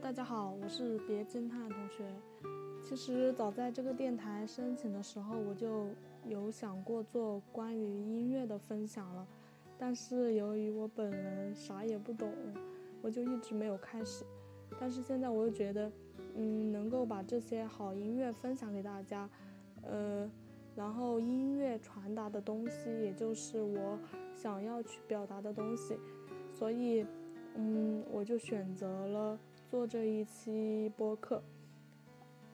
大家好，我是别惊叹同学。其实早在这个电台申请的时候，我就有想过做关于音乐的分享了，但是由于我本人啥也不懂，我就一直没有开始。但是现在我又觉得，嗯，能够把这些好音乐分享给大家，呃，然后音乐传达的东西，也就是我想要去表达的东西，所以，嗯，我就选择了做这一期播客。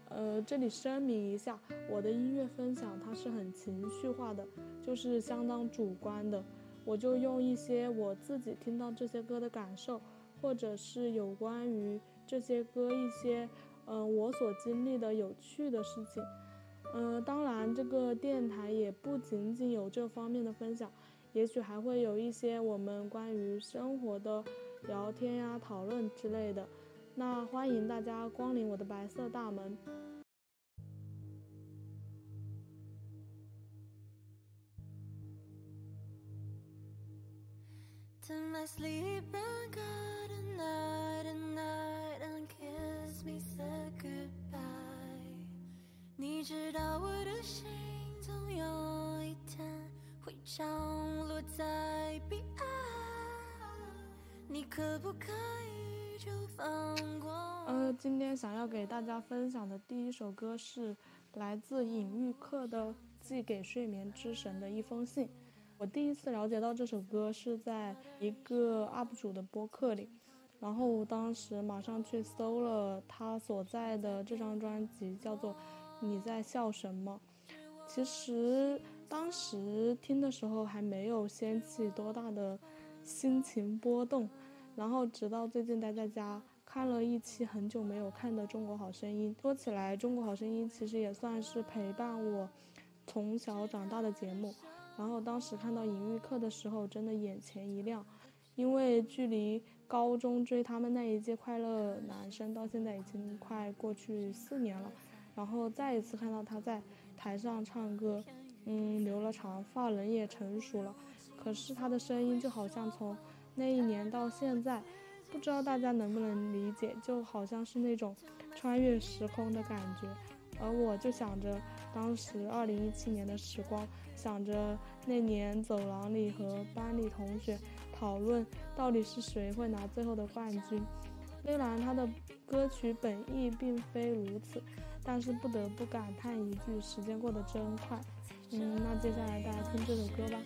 呃，这里声明一下，我的音乐分享它是很情绪化的，就是相当主观的。我就用一些我自己听到这些歌的感受，或者是有关于这些歌一些，嗯，我所经历的有趣的事情。嗯，当然，这个电台也不仅仅有这方面的分享，也许还会有一些我们关于生活的聊天呀、讨论之类的。那欢迎大家光临我的白色大门。你知道我的心总有一天会降落在彼岸，你可不可以？呃，今天想要给大家分享的第一首歌是来自尹玉克的《寄给睡眠之神的一封信》。我第一次了解到这首歌是在一个 UP 主的播客里，然后当时马上去搜了他所在的这张专辑，叫做。你在笑什么？其实当时听的时候还没有掀起多大的心情波动，然后直到最近待在家看了一期很久没有看的《中国好声音》。说起来，《中国好声音》其实也算是陪伴我从小长大的节目。然后当时看到尹玉克的时候，真的眼前一亮，因为距离高中追他们那一届快乐男生到现在已经快过去四年了。然后再一次看到他在台上唱歌，嗯，留了长发，人也成熟了，可是他的声音就好像从那一年到现在，不知道大家能不能理解，就好像是那种穿越时空的感觉。而我就想着当时二零一七年的时光，想着那年走廊里和班里同学讨论到底是谁会拿最后的冠军。虽然他的歌曲本意并非如此，但是不得不感叹一句：时间过得真快。嗯，那接下来大家听这首歌吧。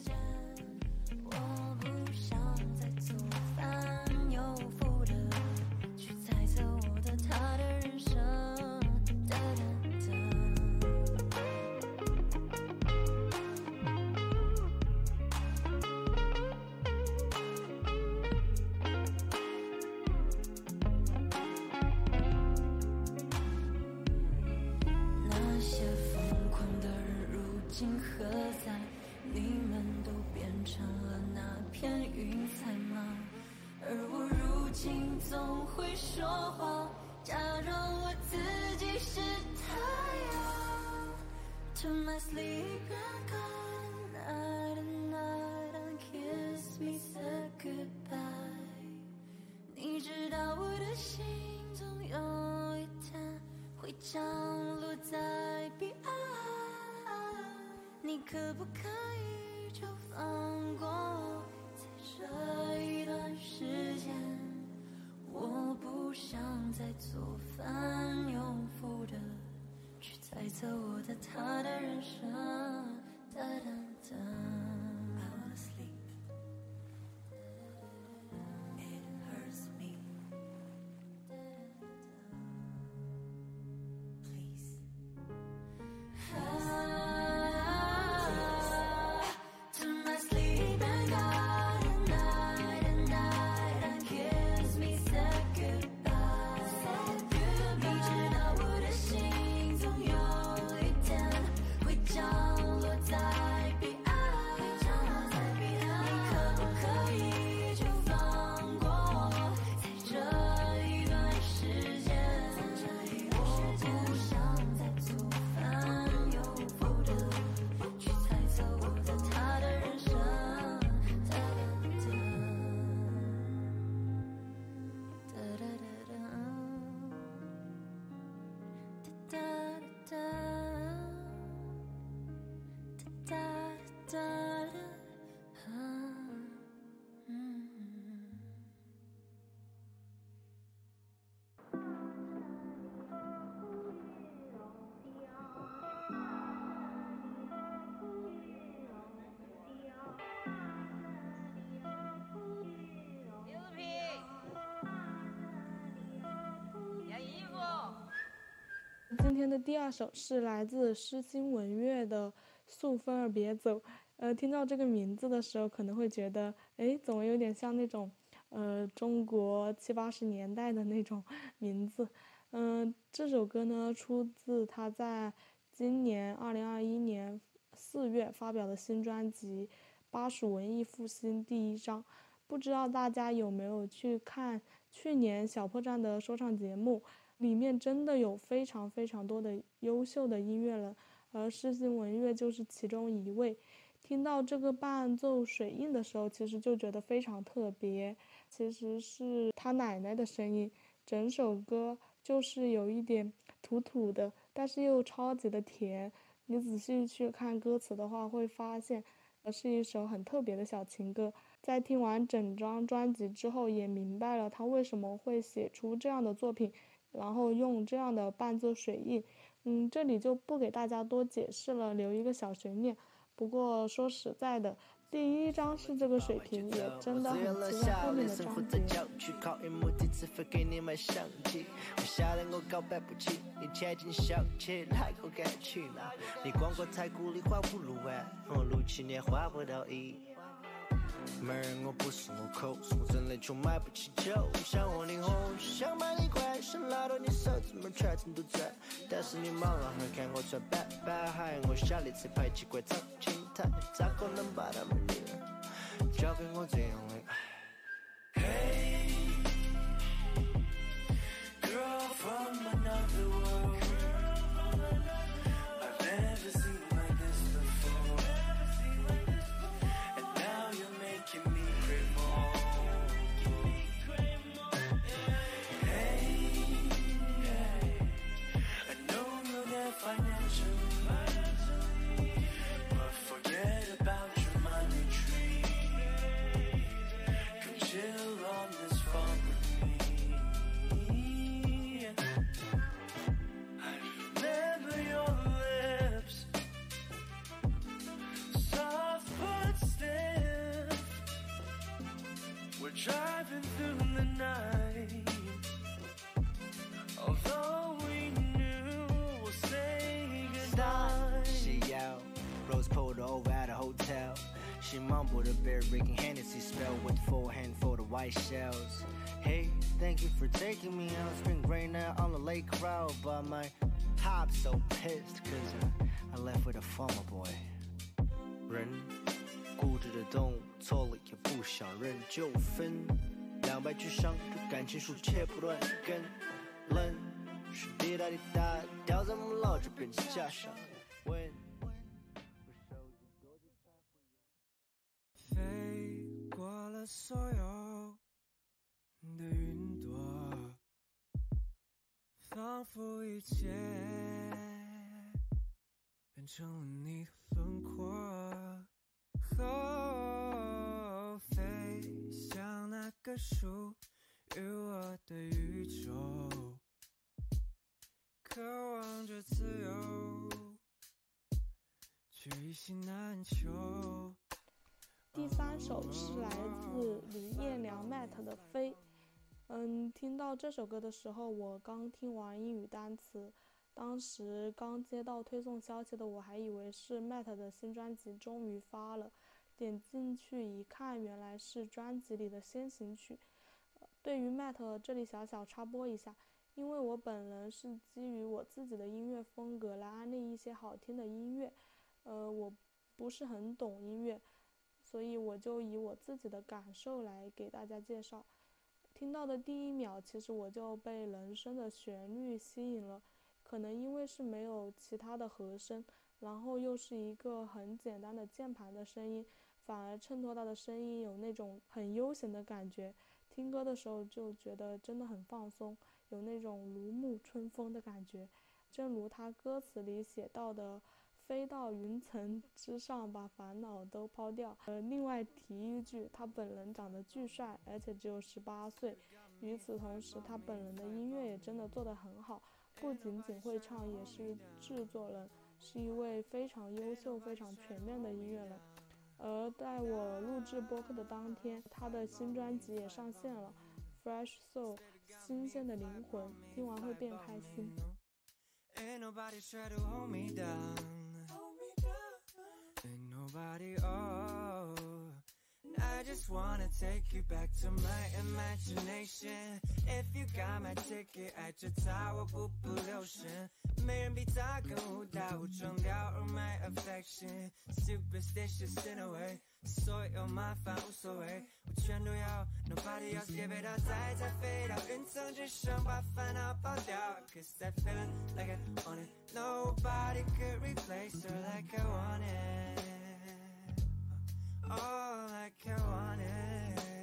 第二首是来自诗心文乐的《素风儿别走》。呃，听到这个名字的时候，可能会觉得，哎，怎么有点像那种，呃，中国七八十年代的那种 名字。嗯，这首歌呢，出自他在今年二零二一年四月发表的新专辑《巴蜀文艺复兴》第一章。不知道大家有没有去看去年小破站的说唱节目？里面真的有非常非常多的优秀的音乐人，而诗心文乐就是其中一位。听到这个伴奏水印的时候，其实就觉得非常特别。其实是他奶奶的声音，整首歌就是有一点土土的，但是又超级的甜。你仔细去看歌词的话，会发现，呃，是一首很特别的小情歌。在听完整张专辑之后，也明白了他为什么会写出这样的作品，然后用这样的伴奏水印。嗯，这里就不给大家多解释了，留一个小悬念。不过说实在的，第一张是这个水平，也真的很期待后面的章节。没人，我不是我口，是我真的穷买不起酒。想和你喝，想买你贵，想拉到你手怎么全程都在。但是你忙了，还看我穿白板，还我下列车排奇怪长青苔，咋可能把他们留交给我这样的 driving through the night. Although we knew we'll say goodnight. She out, rose pulled over at a hotel. She mumbled a bear breaking Hennessy spell with forehand for the white shells. Hey, thank you for taking me out. It's been great now on the lake route, but my hop so pissed cause I left with a farmer boy. 人固执的动物，错了也不想认就分。两败俱伤，这感情树切不断根。冷是滴答滴答，掉在木老这变成假象。问。飞过了所有的云朵，仿佛一切变成了你的轮廓。哦，飞向那个属于我的宇宙，渴望着自由，却一心难求。第三首是来自李彦良 Matt 的《飞》。嗯，听到这首歌的时候，我刚听完英语单词，当时刚接到推送消息的我还以为是 Matt 的新专辑终于发了。点进去一看，原来是专辑里的先行曲。对于 Matt，这里小小插播一下，因为我本人是基于我自己的音乐风格来安利一些好听的音乐，呃，我不是很懂音乐，所以我就以我自己的感受来给大家介绍。听到的第一秒，其实我就被人声的旋律吸引了，可能因为是没有其他的和声，然后又是一个很简单的键盘的声音。反而衬托他的声音有那种很悠闲的感觉，听歌的时候就觉得真的很放松，有那种如沐春风的感觉。正如他歌词里写到的，飞到云层之上，把烦恼都抛掉。呃，另外提一句，他本人长得巨帅，而且只有十八岁。与此同时，他本人的音乐也真的做得很好，不仅仅会唱，也是制作人，是一位非常优秀、非常全面的音乐人。而在我录制播客的当天，他的新专辑也上线了，《Fresh Soul》，新鲜的灵魂，听完会变开心。I just wanna take you back to my imagination. If you got my ticket at your tower, 不不留神，没人比他更误打误撞掉 all my affection. Superstitious in a way，所有麻烦无所谓，我全都要。Nobody else give it up，再再飞到云层之上，把烦恼抛掉。Cause I feeling like I want it, nobody could replace her like I want it. all like I wanted.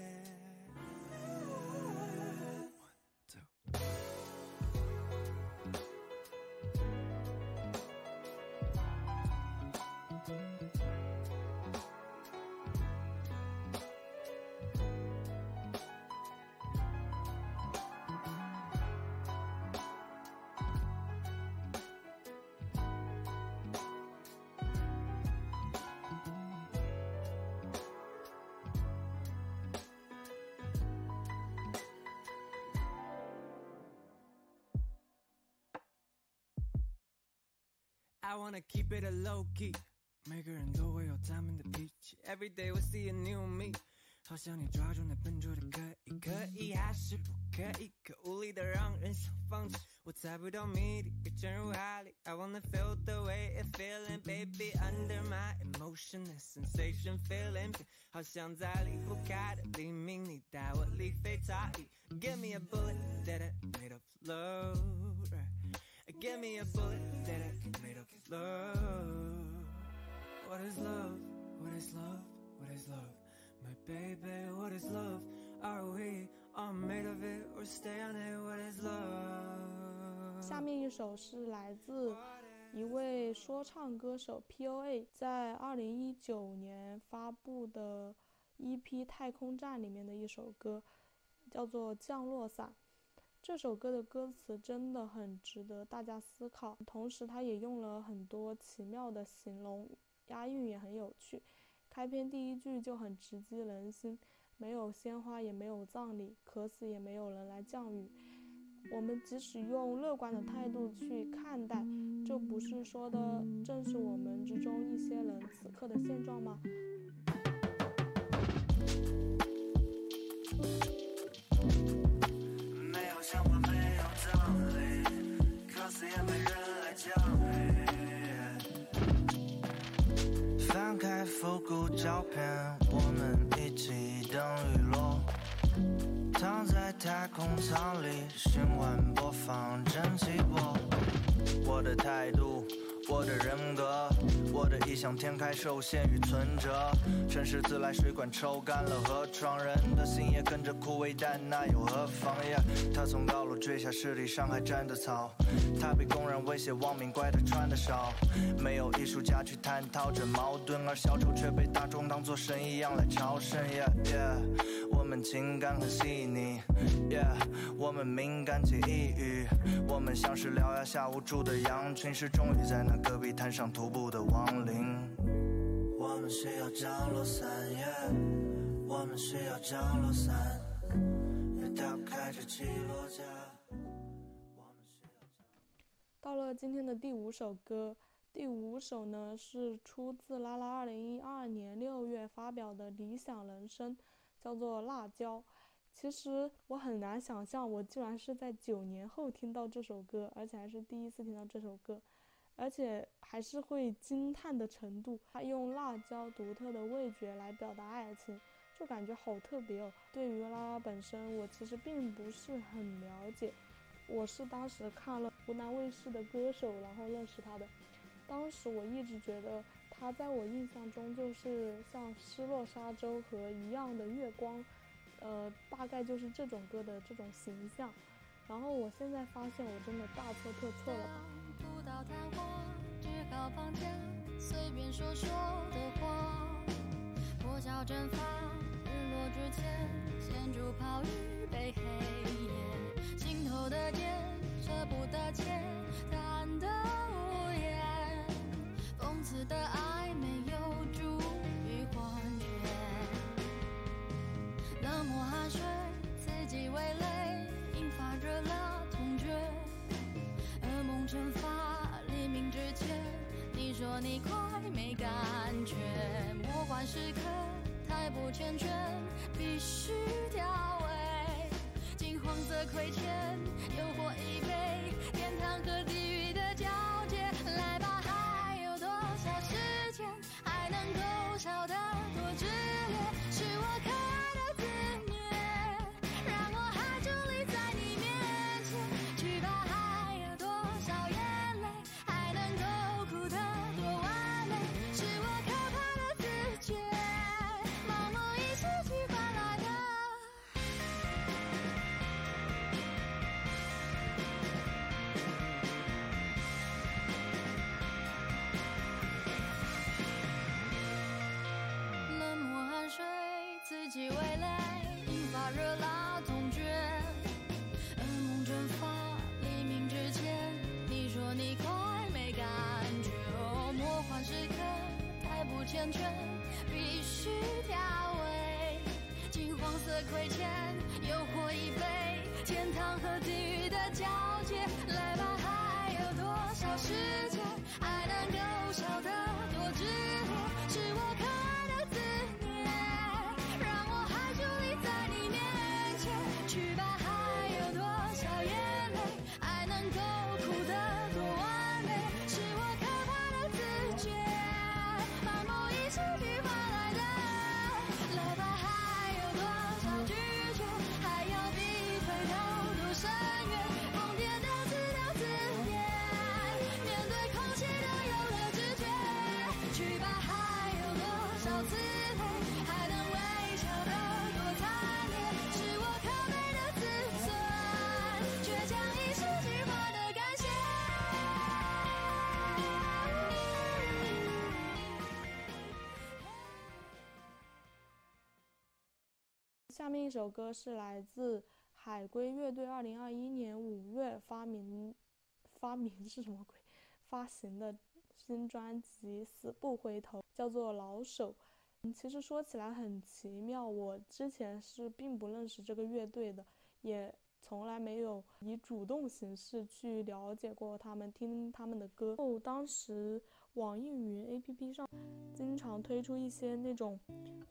I wanna keep it a low key，每个人都会有他们的脾气。Every day we see a new me，好像你抓住那笨拙的可以，可以还是不可以？可无力的让人想放弃。我猜不到谜底，被沉入海里。I wanna feel the way it feeling, baby under my emotion, the sensation feeling，好像在离不开的黎明，你带我离非差异。Give me a bullet that I made of love. right? Give me a bullet that I can made of love. What is love? What is love? What is love? My baby, what is love? Are we all made of it or stay on it? What is love? 下面一首是来自一位说唱歌手 P.O.A 在二零一九年发布的 EP《太空站》里面的一首歌，叫做《降落伞》。这首歌的歌词真的很值得大家思考，同时它也用了很多奇妙的形容，押韵也很有趣。开篇第一句就很直击人心：没有鲜花，也没有葬礼，渴死也没有人来降雨。我们即使用乐观的态度去看待，这不是说的正是我们之中一些人此刻的现状吗？渴死也没人来教。翻开复古照片，我们一起等雨落。躺在太空舱里，循环播放蒸汽波。我的态度，我的人格，我的异想天开受限与存折。城市自来水管抽干了河床，人的心也跟着枯萎，但那又何妨呀？他从高楼坠下，尸体上还沾着草。他被公然威胁，网民怪他穿的少。没有艺术家去探讨这矛盾，而小丑却被大众当作神一样来朝圣。Yeah yeah，我们情感很细腻。Yeah，我们敏感且抑郁。我们像是獠牙下无助的羊群，是终于在那戈壁滩上徒步的亡灵。我们需要降落伞，Yeah，我们需要降落伞。它开着起落架。到了今天的第五首歌，第五首呢是出自拉拉二零一二年六月发表的《理想人生》，叫做《辣椒》。其实我很难想象，我竟然是在九年后听到这首歌，而且还是第一次听到这首歌，而且还是会惊叹的程度。他用辣椒独特的味觉来表达爱情，就感觉好特别哦。对于拉拉本身，我其实并不是很了解，我是当时看了湖南卫视的《歌手》，然后认识他的。当时我一直觉得他在我印象中就是像《失落沙洲》和《一样的月光》。呃，大概就是这种歌的这种形象，然后我现在发现我真的大错特错了吧。不到谈话，只好房间随便说说的话。破晓蒸发，日落之前，先煮泡一杯黑夜。心头的结，舍不得切，谈得无言。讽刺的爱冷漠汗水，刺激味蕾，引发热辣痛觉，噩梦蒸发。黎明之前，你说你快没感觉，魔幻时刻太不缱绻，必须调味。金黄色亏欠，诱惑一杯，天堂和地狱的交界。来吧，还有多少时间，还能够笑得多炽必须调味。金黄色亏欠，诱惑一杯，天堂和地狱的交界。来吧，还有多少时间，爱能够笑得多炽烈？是我这首歌是来自海龟乐队二零二一年五月发明发明是什么鬼？发行的新专辑《死不回头》，叫做《老手》。嗯，其实说起来很奇妙，我之前是并不认识这个乐队的，也从来没有以主动形式去了解过他们，听他们的歌。哦，当时网易云 APP 上经常推出一些那种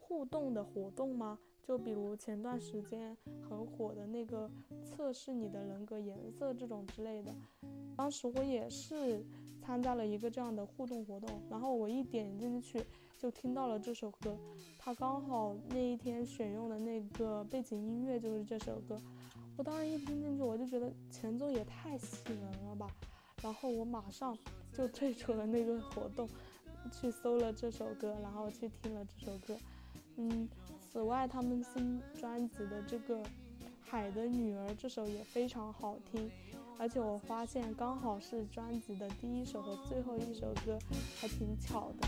互动的活动吗？就比如前段时间很火的那个测试你的人格颜色这种之类的，当时我也是参加了一个这样的互动活动，然后我一点进去就听到了这首歌，他刚好那一天选用的那个背景音乐就是这首歌，我当时一听进去我就觉得前奏也太吸人了吧，然后我马上就退出了那个活动，去搜了这首歌，然后去听了这首歌，嗯。此外，他们新专辑的这个《海的女儿》这首也非常好听，而且我发现刚好是专辑的第一首和最后一首歌，还挺巧的。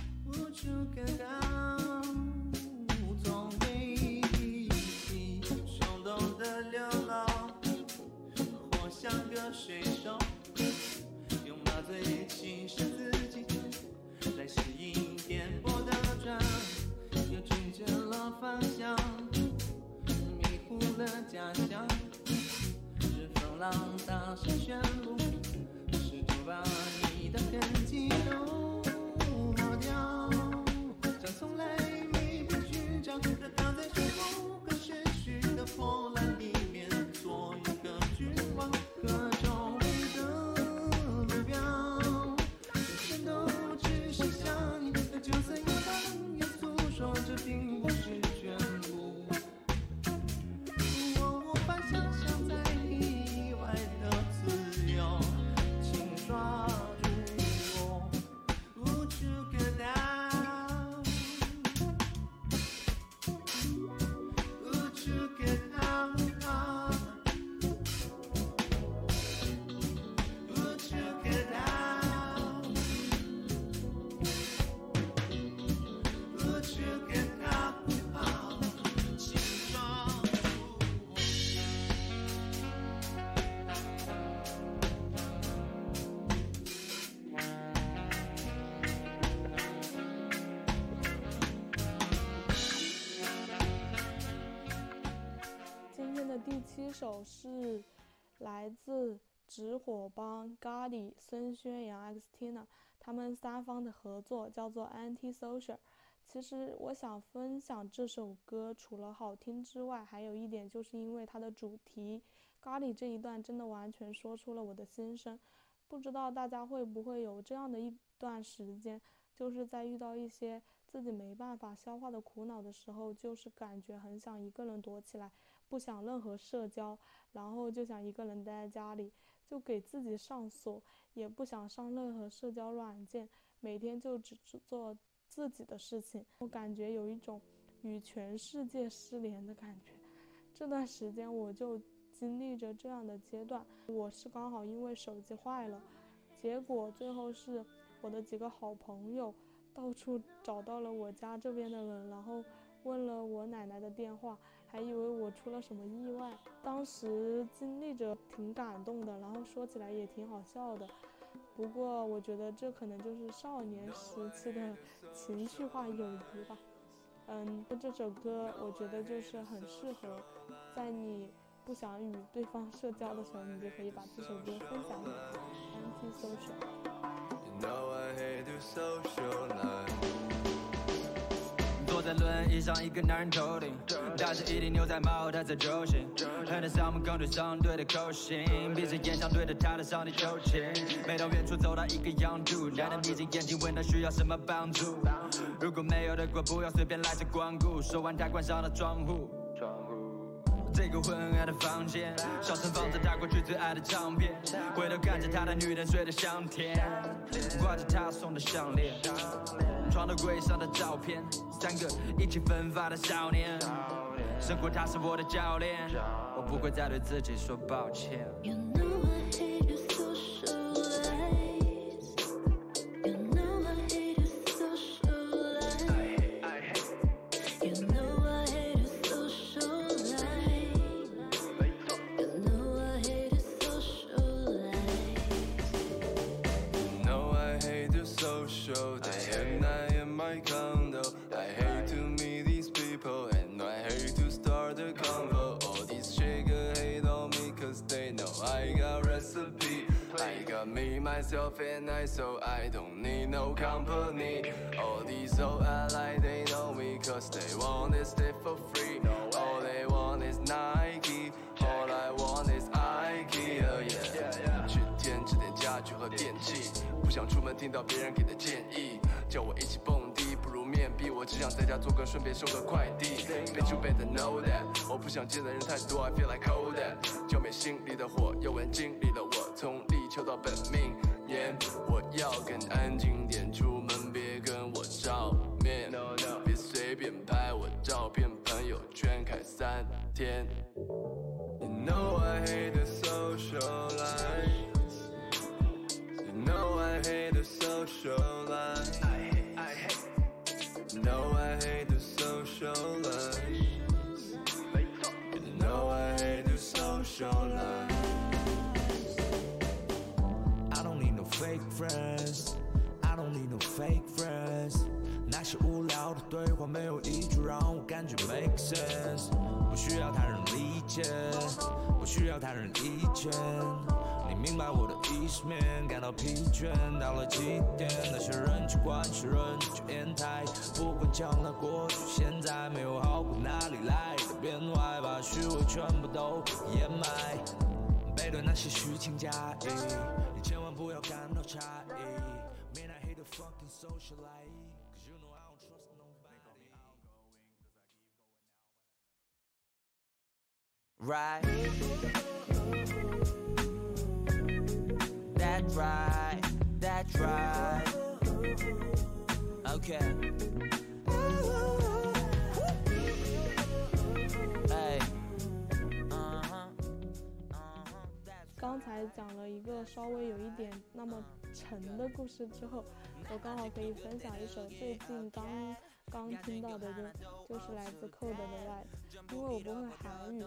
首是来自直火帮咖喱孙宣阳 Xtina，他们三方的合作叫做 Anti-Social。其实我想分享这首歌，除了好听之外，还有一点就是因为它的主题咖喱这一段真的完全说出了我的心声。不知道大家会不会有这样的一段时间，就是在遇到一些自己没办法消化的苦恼的时候，就是感觉很想一个人躲起来，不想任何社交，然后就想一个人待在家里，就给自己上锁，也不想上任何社交软件，每天就只做。自己的事情，我感觉有一种与全世界失联的感觉。这段时间我就经历着这样的阶段。我是刚好因为手机坏了，结果最后是我的几个好朋友到处找到了我家这边的人，然后问了我奶奶的电话，还以为我出了什么意外。当时经历着挺感动的，然后说起来也挺好笑的。不过我觉得这可能就是少年时期的情绪化友谊吧。嗯，这首歌我觉得就是很适合在你不想与对方社交的时候，你就可以把这首歌分享给大家。thank you so so。在轮椅上，一个男人头顶，戴着一顶牛仔帽，他在酒醒，哼着嗓门刚对上对的口型，闭着眼想对着他的上帝求情。每到远处走到一个洋度，男人闭着眼睛问他需要什么帮助。如果没有的话，不要随便来这光顾。说完，他关上了窗户。这个昏暗的房间，小声放着他过去最爱的唱片，回头看着他的女人睡得香甜，挂着他送的项链。床头柜上的照片，三个意气风发的少年。生活他是我的教练，我不会再对自己说抱歉。I got me myself and I so I don't need no company All these old allies they know me cause they want it stay for free All they want is Nike All I want is IKEA yeah 去添置点家具和电器不想出门听到别人给的建议叫我一起蹦迪不如面壁我只想在家做个顺便收个快递 Bitch you better know that 我不想见的人太多 I feel like cold that 浇灭心里的火又问经历了我从立秋到本命年我要更安静点出门别跟我照面别随便拍我照片朋友圈开三天 You know I hate the social life You know I hate the social life You know I hate the social life 对话没有一句让我感觉 make sense 不需要他人理解不需要他人意见你明白我的意识面感到疲倦到了极点那些人际关系人际烟台不管将来过去现在没有好过哪里来的变坏把虚伪全部都掩埋。背对那些虚情假意你千万不要感到诧异。Man I hate the fucking social right? that right, that right. Okay. Hey. 刚才讲了一个稍微有一点那么沉的故事之后，我刚好可以分享一首最近刚刚听到的歌，就是来自 Code 的《Light》，因为我不会韩语，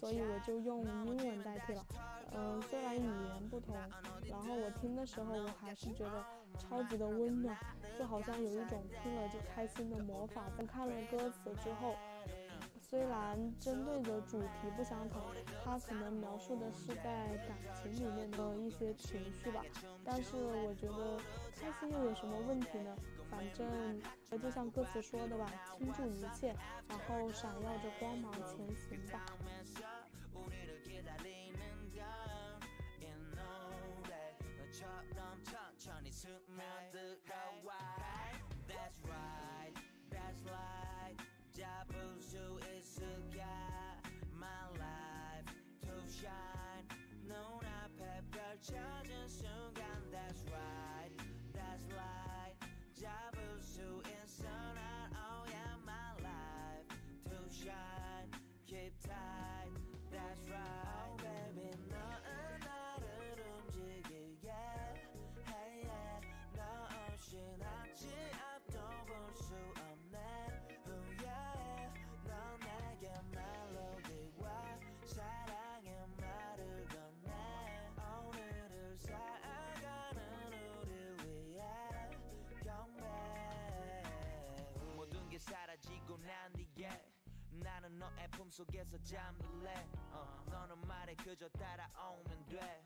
所以我就用英文代替了。嗯，虽然语言不同，然后我听的时候我还是觉得超级的温暖，就好像有一种听了就开心的魔法。在看了歌词之后。虽然针对的主题不相同，它可能描述的是在感情里面的一些情绪吧，但是我觉得开心又有什么问题呢？反正就像歌词说的吧，倾注一切，然后闪耀着光芒前行吧。 보내를 나는 너의 품속에서 잠들래? 어, 너는 말에 그저 따라오면 돼.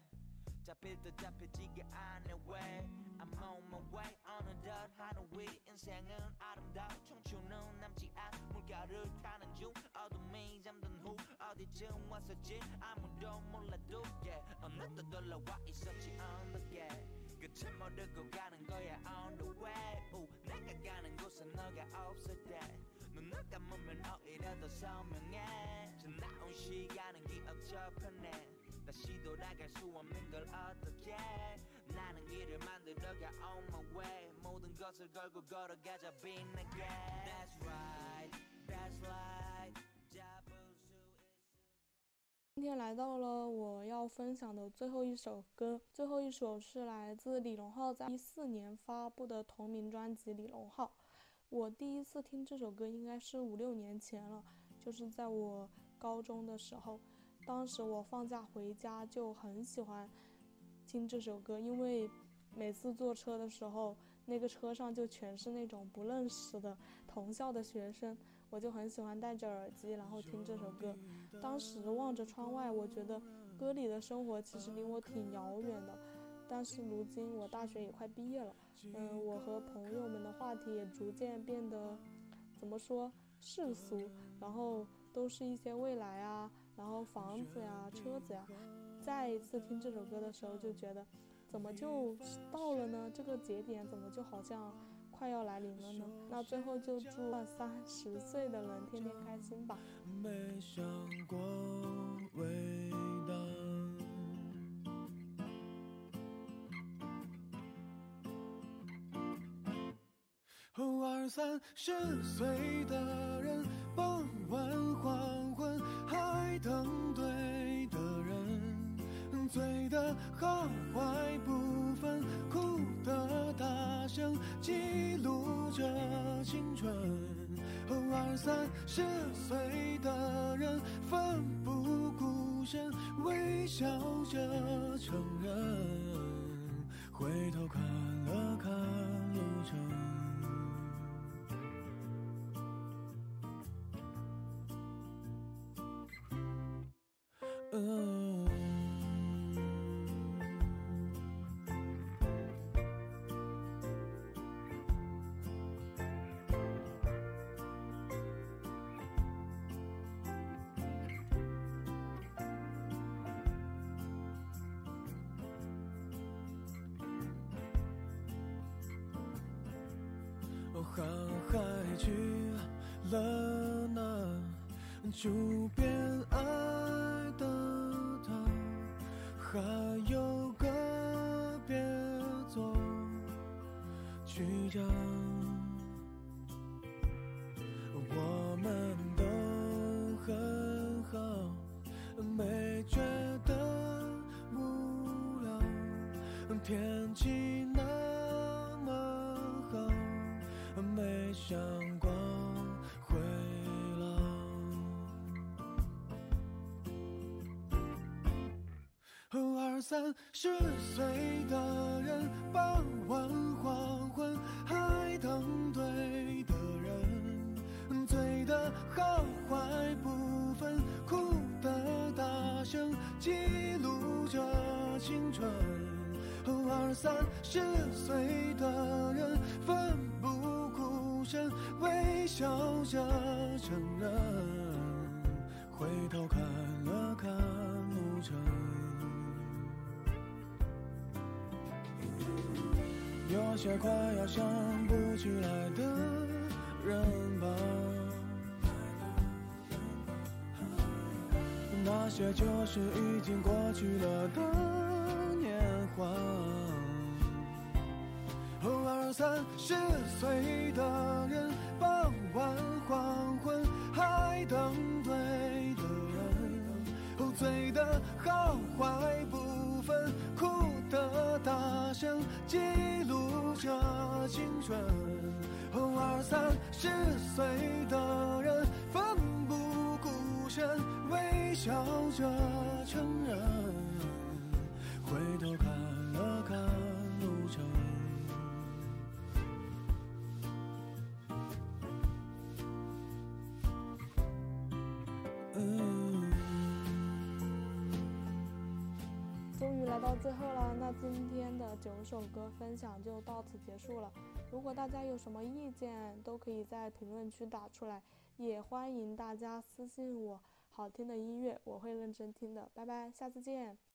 잡힐 듯 잡히지가 않네 왜? I'm on my way. 어느덧 하늘 위 인생은 아름다워. 청춘은 남지 않은 물가를 타는 중. 어둠이 잠든 후 어디쯤 왔을지 아무도 몰라도 yeah. 어느덧 올라와 있었지 언덕에 끝을 모르고 가는 거야 on the way. 오, 내가 가는 곳에 너가 없을 때 눈 감으면 오히려 더 선명해 지나온 시간은 기억처 편해 다시 돌아갈 수 없는 걸 어떻게 나는 길을 만들어가 on my way 모든 것을 걸고 걸어가자 빛나게 That's right, that's right 잡을 수 있어 今天来到了我要分享的最后一首歌，最后一首是来自李荣浩在一四年发布的同名专辑《李荣浩》。 我第一次听这首歌应该是五六年前了，就是在我高中的时候，当时我放假回家就很喜欢听这首歌，因为每次坐车的时候，那个车上就全是那种不认识的同校的学生，我就很喜欢戴着耳机然后听这首歌。当时望着窗外，我觉得歌里的生活其实离我挺遥远的。但是如今我大学也快毕业了，嗯，我和朋友们的话题也逐渐变得，怎么说世俗，然后都是一些未来啊，然后房子呀、车子呀。再一次听这首歌的时候，就觉得，怎么就到了呢？这个节点怎么就好像快要来临了呢？那最后就祝二三十岁的人天天开心吧。没想过伟三十岁的人，傍晚黄昏还等对的人，醉的好坏不分，哭的大声记录着青春。二三十岁的人，奋不顾身，微笑着承认，回头看了看路程。天气那么好没想过会老。二三十岁的人傍晚黄昏还等对的人醉的好坏不分哭的大声记录着青春。二三十岁的人奋不顾身，微笑着承认。回头看了看路程，有些快要想不起来的人吧。那些就是已经过去了的年华。二三十岁的人，傍晚黄昏还等对的人，醉的好坏不分，哭的大声，记录着青春。二三十岁的人，奋不顾身，微笑着承认，回头看了看路程。最后了，那今天的九首歌分享就到此结束了。如果大家有什么意见，都可以在评论区打出来，也欢迎大家私信我。好听的音乐我会认真听的，拜拜，下次见。